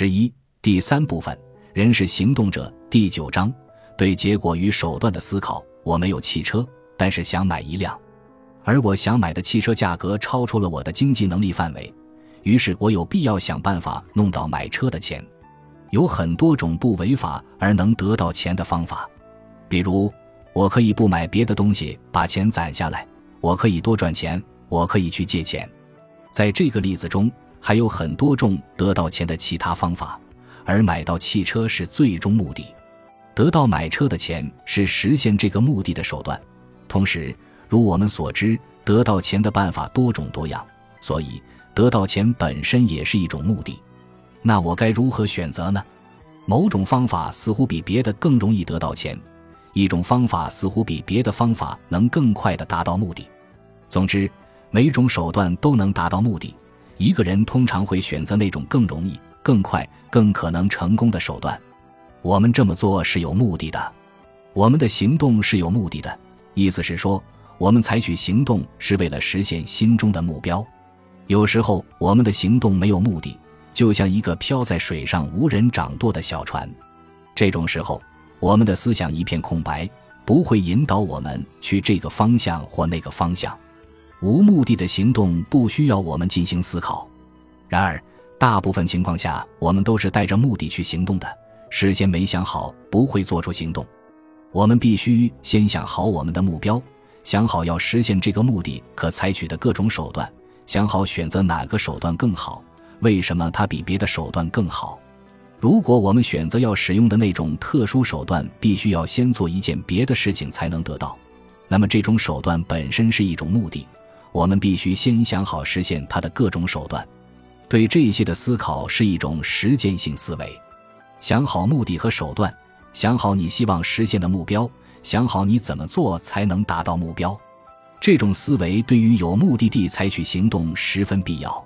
十一第三部分，人是行动者。第九章，对结果与手段的思考。我没有汽车，但是想买一辆，而我想买的汽车价格超出了我的经济能力范围，于是我有必要想办法弄到买车的钱。有很多种不违法而能得到钱的方法，比如我可以不买别的东西把钱攒下来，我可以多赚钱，我可以去借钱。在这个例子中，还有很多种得到钱的其他方法，而买到汽车是最终目的。得到买车的钱是实现这个目的的手段。同时，如我们所知，得到钱的办法多种多样，所以得到钱本身也是一种目的。那我该如何选择呢？某种方法似乎比别的更容易得到钱，一种方法似乎比别的方法能更快地达到目的。总之，每种手段都能达到目的。一个人通常会选择那种更容易、更快、更可能成功的手段。我们这么做是有目的的，我们的行动是有目的的，意思是说，我们采取行动是为了实现心中的目标。有时候，我们的行动没有目的，就像一个漂在水上无人掌舵的小船。这种时候，我们的思想一片空白，不会引导我们去这个方向或那个方向。无目的的行动不需要我们进行思考。然而，大部分情况下，我们都是带着目的去行动的。事先没想好，不会做出行动。我们必须先想好我们的目标，想好要实现这个目的可采取的各种手段，想好选择哪个手段更好，为什么它比别的手段更好。如果我们选择要使用的那种特殊手段，必须要先做一件别的事情才能得到，那么这种手段本身是一种目的。我们必须先想好实现它的各种手段。对这些的思考是一种实践性思维。想好目的和手段，想好你希望实现的目标，想好你怎么做才能达到目标。这种思维对于有目的地采取行动十分必要。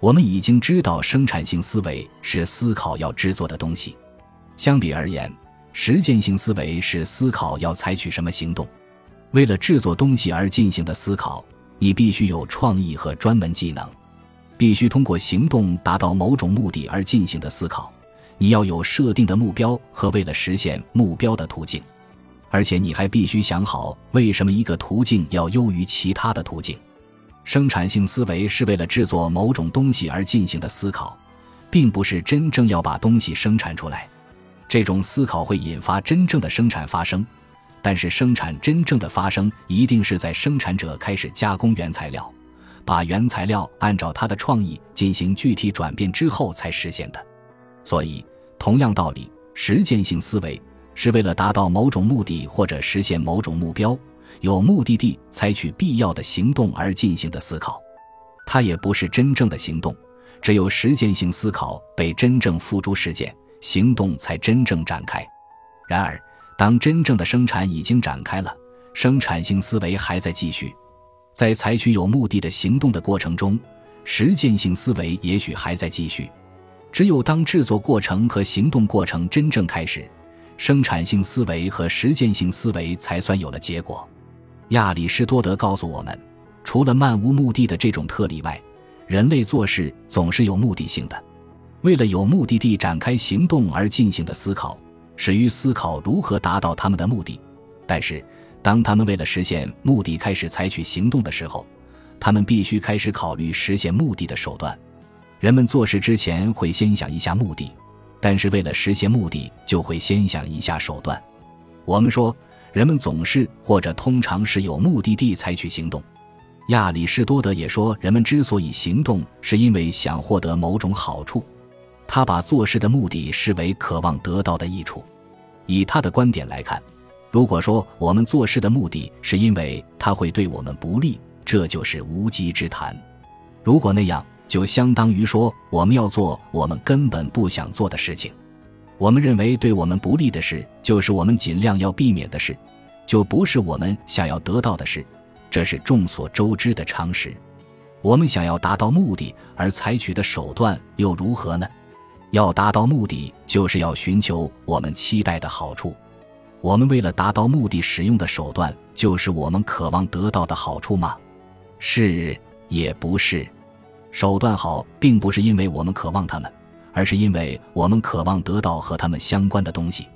我们已经知道，生产性思维是思考要制作的东西。相比而言，实践性思维是思考要采取什么行动。为了制作东西而进行的思考，你必须有创意和专门技能，必须通过行动达到某种目的而进行的思考。你要有设定的目标和为了实现目标的途径，而且你还必须想好为什么一个途径要优于其他的途径。生产性思维是为了制作某种东西而进行的思考，并不是真正要把东西生产出来。这种思考会引发真正的生产发生，但是生产真正的发生一定是在生产者开始加工原材料，把原材料按照他的创意进行具体转变之后才实现的。所以，同样道理，实践性思维是为了达到某种目的或者实现某种目标，有目的地采取必要的行动而进行的思考。它也不是真正的行动，只有实践性思考被真正付诸实践，行动才真正展开。然而，当真正的生产已经展开了，生产性思维还在继续，在采取有目的的行动的过程中，实践性思维也许还在继续。只有当制作过程和行动过程真正开始，生产性思维和实践性思维才算有了结果。亚里士多德告诉我们，除了漫无目的的这种特例外，人类做事总是有目的性的。为了有目的地展开行动而进行的思考，始于思考如何达到他们的目的。但是，当他们为了实现目的开始采取行动的时候，他们必须开始考虑实现目的的手段。人们做事之前会先想一下目的，但是为了实现目的，就会先想一下手段。我们说，人们总是或者通常是有目的地采取行动。亚里士多德也说，人们之所以行动，是因为想获得某种好处。他把做事的目的视为渴望得到的益处。以他的观点来看，如果说我们做事的目的是因为他会对我们不利，这就是无稽之谈。如果那样，就相当于说，我们要做我们根本不想做的事情。我们认为对我们不利的事，就是我们尽量要避免的事，就不是我们想要得到的事。这是众所周知的常识。我们想要达到目的而采取的手段又如何呢？要达到目的，就是要寻求我们期待的好处。我们为了达到目的使用的手段，就是我们渴望得到的好处吗？是也不是。手段好，并不是因为我们渴望他们，而是因为我们渴望得到和他们相关的东西。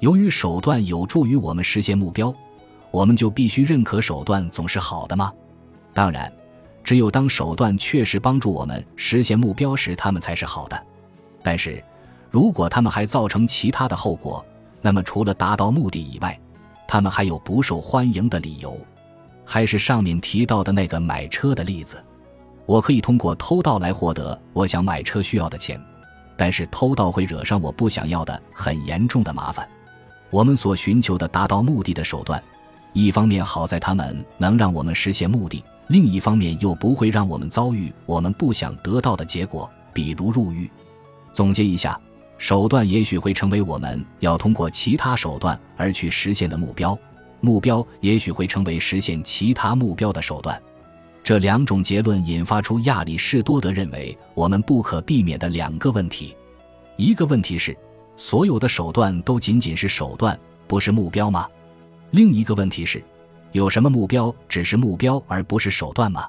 由于手段有助于我们实现目标，我们就必须认可手段总是好的吗？当然，只有当手段确实帮助我们实现目标时，他们才是好的。但是，如果他们还造成其他的后果，那么除了达到目的以外，他们还有不受欢迎的理由。还是上面提到的那个买车的例子，我可以通过偷盗来获得我想买车需要的钱，但是偷盗会惹上我不想要的很严重的麻烦。我们所寻求的达到目的的手段，一方面好在他们能让我们实现目的，另一方面又不会让我们遭遇我们不想得到的结果，比如入狱。总结一下，手段也许会成为我们要通过其他手段而去实现的目标。目标也许会成为实现其他目标的手段，这两种结论引发出亚里士多德认为我们不可避免的两个问题：一个问题是，所有的手段都仅仅是手段，不是目标吗？另一个问题是，有什么目标只是目标而不是手段吗？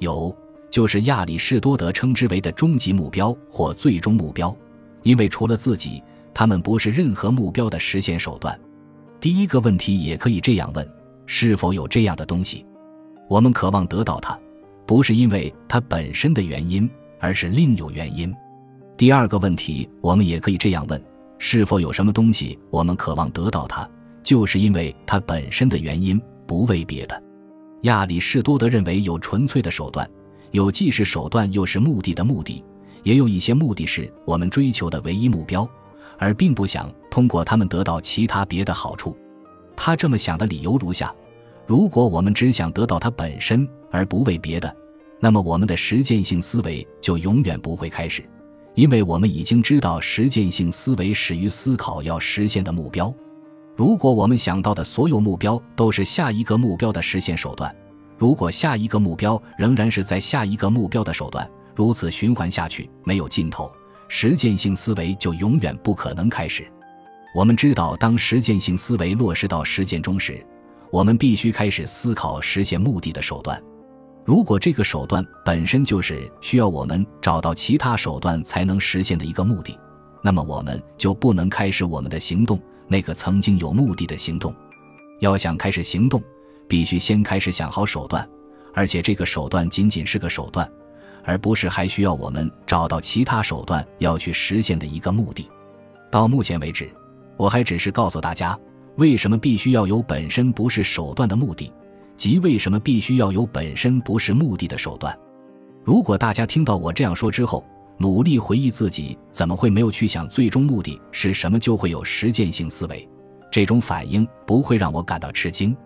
有，就是亚里士多德称之为的终极目标或最终目标，因为除了自己，他们不是任何目标的实现手段。第一个问题也可以这样问：是否有这样的东西？我们渴望得到它，不是因为它本身的原因，而是另有原因。第二个问题，我们也可以这样问：是否有什么东西我们渴望得到它，就是因为它本身的原因，不为别的？亚里士多德认为有纯粹的手段，有既是手段又是目的的目的，也有一些目的是我们追求的唯一目标。而并不想通过他们得到其他别的好处。他这么想的理由如下：如果我们只想得到它本身而不为别的，那么我们的实践性思维就永远不会开始，因为我们已经知道实践性思维始于思考要实现的目标。如果我们想到的所有目标都是下一个目标的实现手段，如果下一个目标仍然是在下一个目标的手段，如此循环下去，没有尽头。实践性思维就永远不可能开始。我们知道，当实践性思维落实到实践中时，我们必须开始思考实现目的的手段。如果这个手段本身就是需要我们找到其他手段才能实现的一个目的，那么我们就不能开始我们的行动，那个曾经有目的的行动。要想开始行动，必须先开始想好手段，而且这个手段仅仅是个手段。而不是还需要我们找到其他手段要去实现的一个目的。到目前为止，我还只是告诉大家为什么必须要有本身不是手段的目的，即为什么必须要有本身不是目的的手段。如果大家听到我这样说之后，努力回忆自己怎么会没有去想最终目的是什么，就会有实践性思维。这种反应不会让我感到吃惊。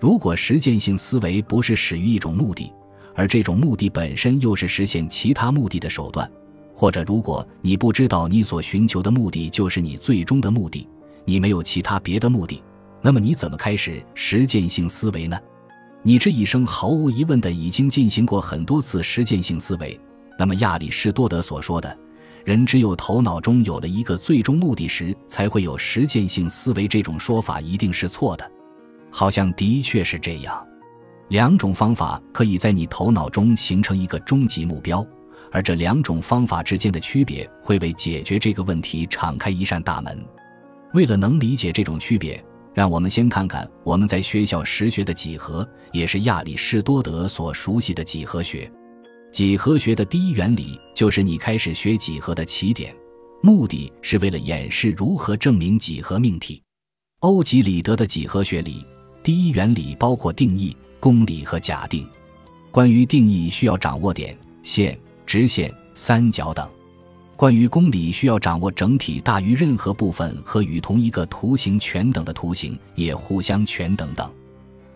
如果实践性思维不是始于一种目的，而这种目的本身又是实现其他目的的手段，或者如果你不知道你所寻求的目的就是你最终的目的，你没有其他别的目的，那么你怎么开始实践性思维呢？你这一生毫无疑问的已经进行过很多次实践性思维。那么亚里士多德所说的“人只有头脑中有了一个最终目的时才会有实践性思维”这种说法一定是错的，好像的确是这样。两种方法可以在你头脑中形成一个终极目标，而这两种方法之间的区别会为解决这个问题敞开一扇大门。为了能理解这种区别，让我们先看看我们在学校时学的几何，也是亚里士多德所熟悉的几何学。几何学的第一原理就是你开始学几何的起点，目的是为了演示如何证明几何命题。欧几里得的几何学里，第一原理包括定义。公理和假定，关于定义需要掌握点、线、直线、三角等；关于公理需要掌握整体大于任何部分和与同一个图形全等的图形也互相全等等。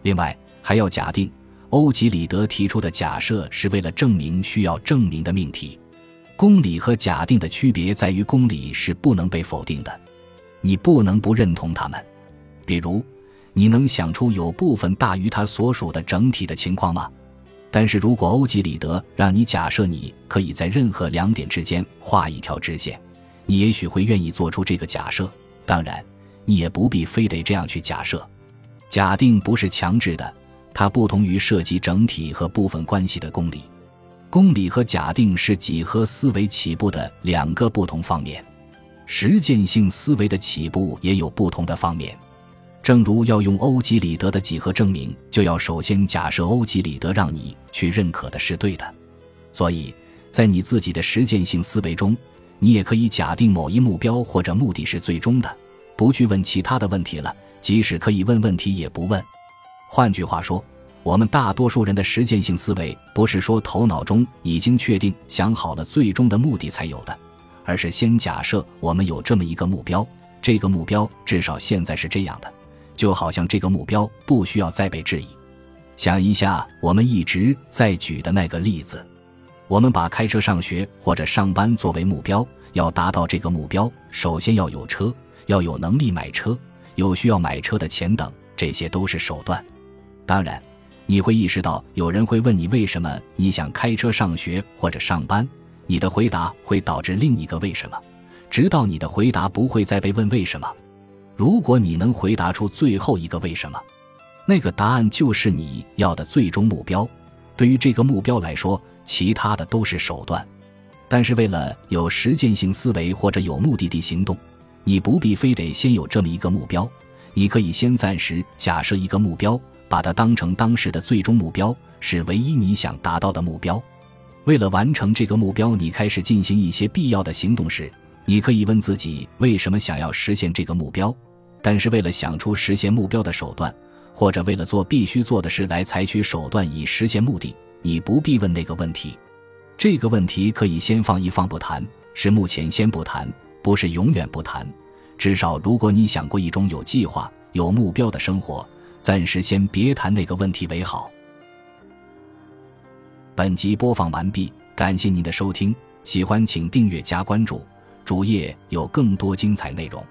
另外还要假定。欧几里得提出的假设是为了证明需要证明的命题。公理和假定的区别在于，公理是不能被否定的，你不能不认同它们。比如。你能想出有部分大于它所属的整体的情况吗？但是如果欧几里得让你假设你可以在任何两点之间画一条直线，你也许会愿意做出这个假设。当然，你也不必非得这样去假设。假定不是强制的，它不同于涉及整体和部分关系的公理。公理和假定是几何思维起步的两个不同方面，实践性思维的起步也有不同的方面。正如要用欧几里得的几何证明，就要首先假设欧几里得让你去认可的是对的。所以，在你自己的实践性思维中，你也可以假定某一目标或者目的是最终的，不去问其他的问题了。即使可以问问题，也不问。换句话说，我们大多数人的实践性思维，不是说头脑中已经确定、想好了最终的目的才有的，而是先假设我们有这么一个目标，这个目标至少现在是这样的。就好像这个目标不需要再被质疑。想一下，我们一直在举的那个例子，我们把开车上学或者上班作为目标，要达到这个目标，首先要有车，要有能力买车，有需要买车的钱等，这些都是手段。当然，你会意识到有人会问你为什么你想开车上学或者上班，你的回答会导致另一个为什么，直到你的回答不会再被问为什么。如果你能回答出最后一个为什么，那个答案就是你要的最终目标。对于这个目标来说，其他的都是手段。但是为了有实践性思维或者有目的地行动，你不必非得先有这么一个目标。你可以先暂时假设一个目标，把它当成当时的最终目标，是唯一你想达到的目标。为了完成这个目标，你开始进行一些必要的行动时。你可以问自己为什么想要实现这个目标，但是为了想出实现目标的手段，或者为了做必须做的事来采取手段以实现目的，你不必问那个问题。这个问题可以先放一放不谈，是目前先不谈，不是永远不谈。至少如果你想过一种有计划、有目标的生活，暂时先别谈那个问题为好。本集播放完毕，感谢您的收听，喜欢请订阅加关注。主页有更多精彩内容。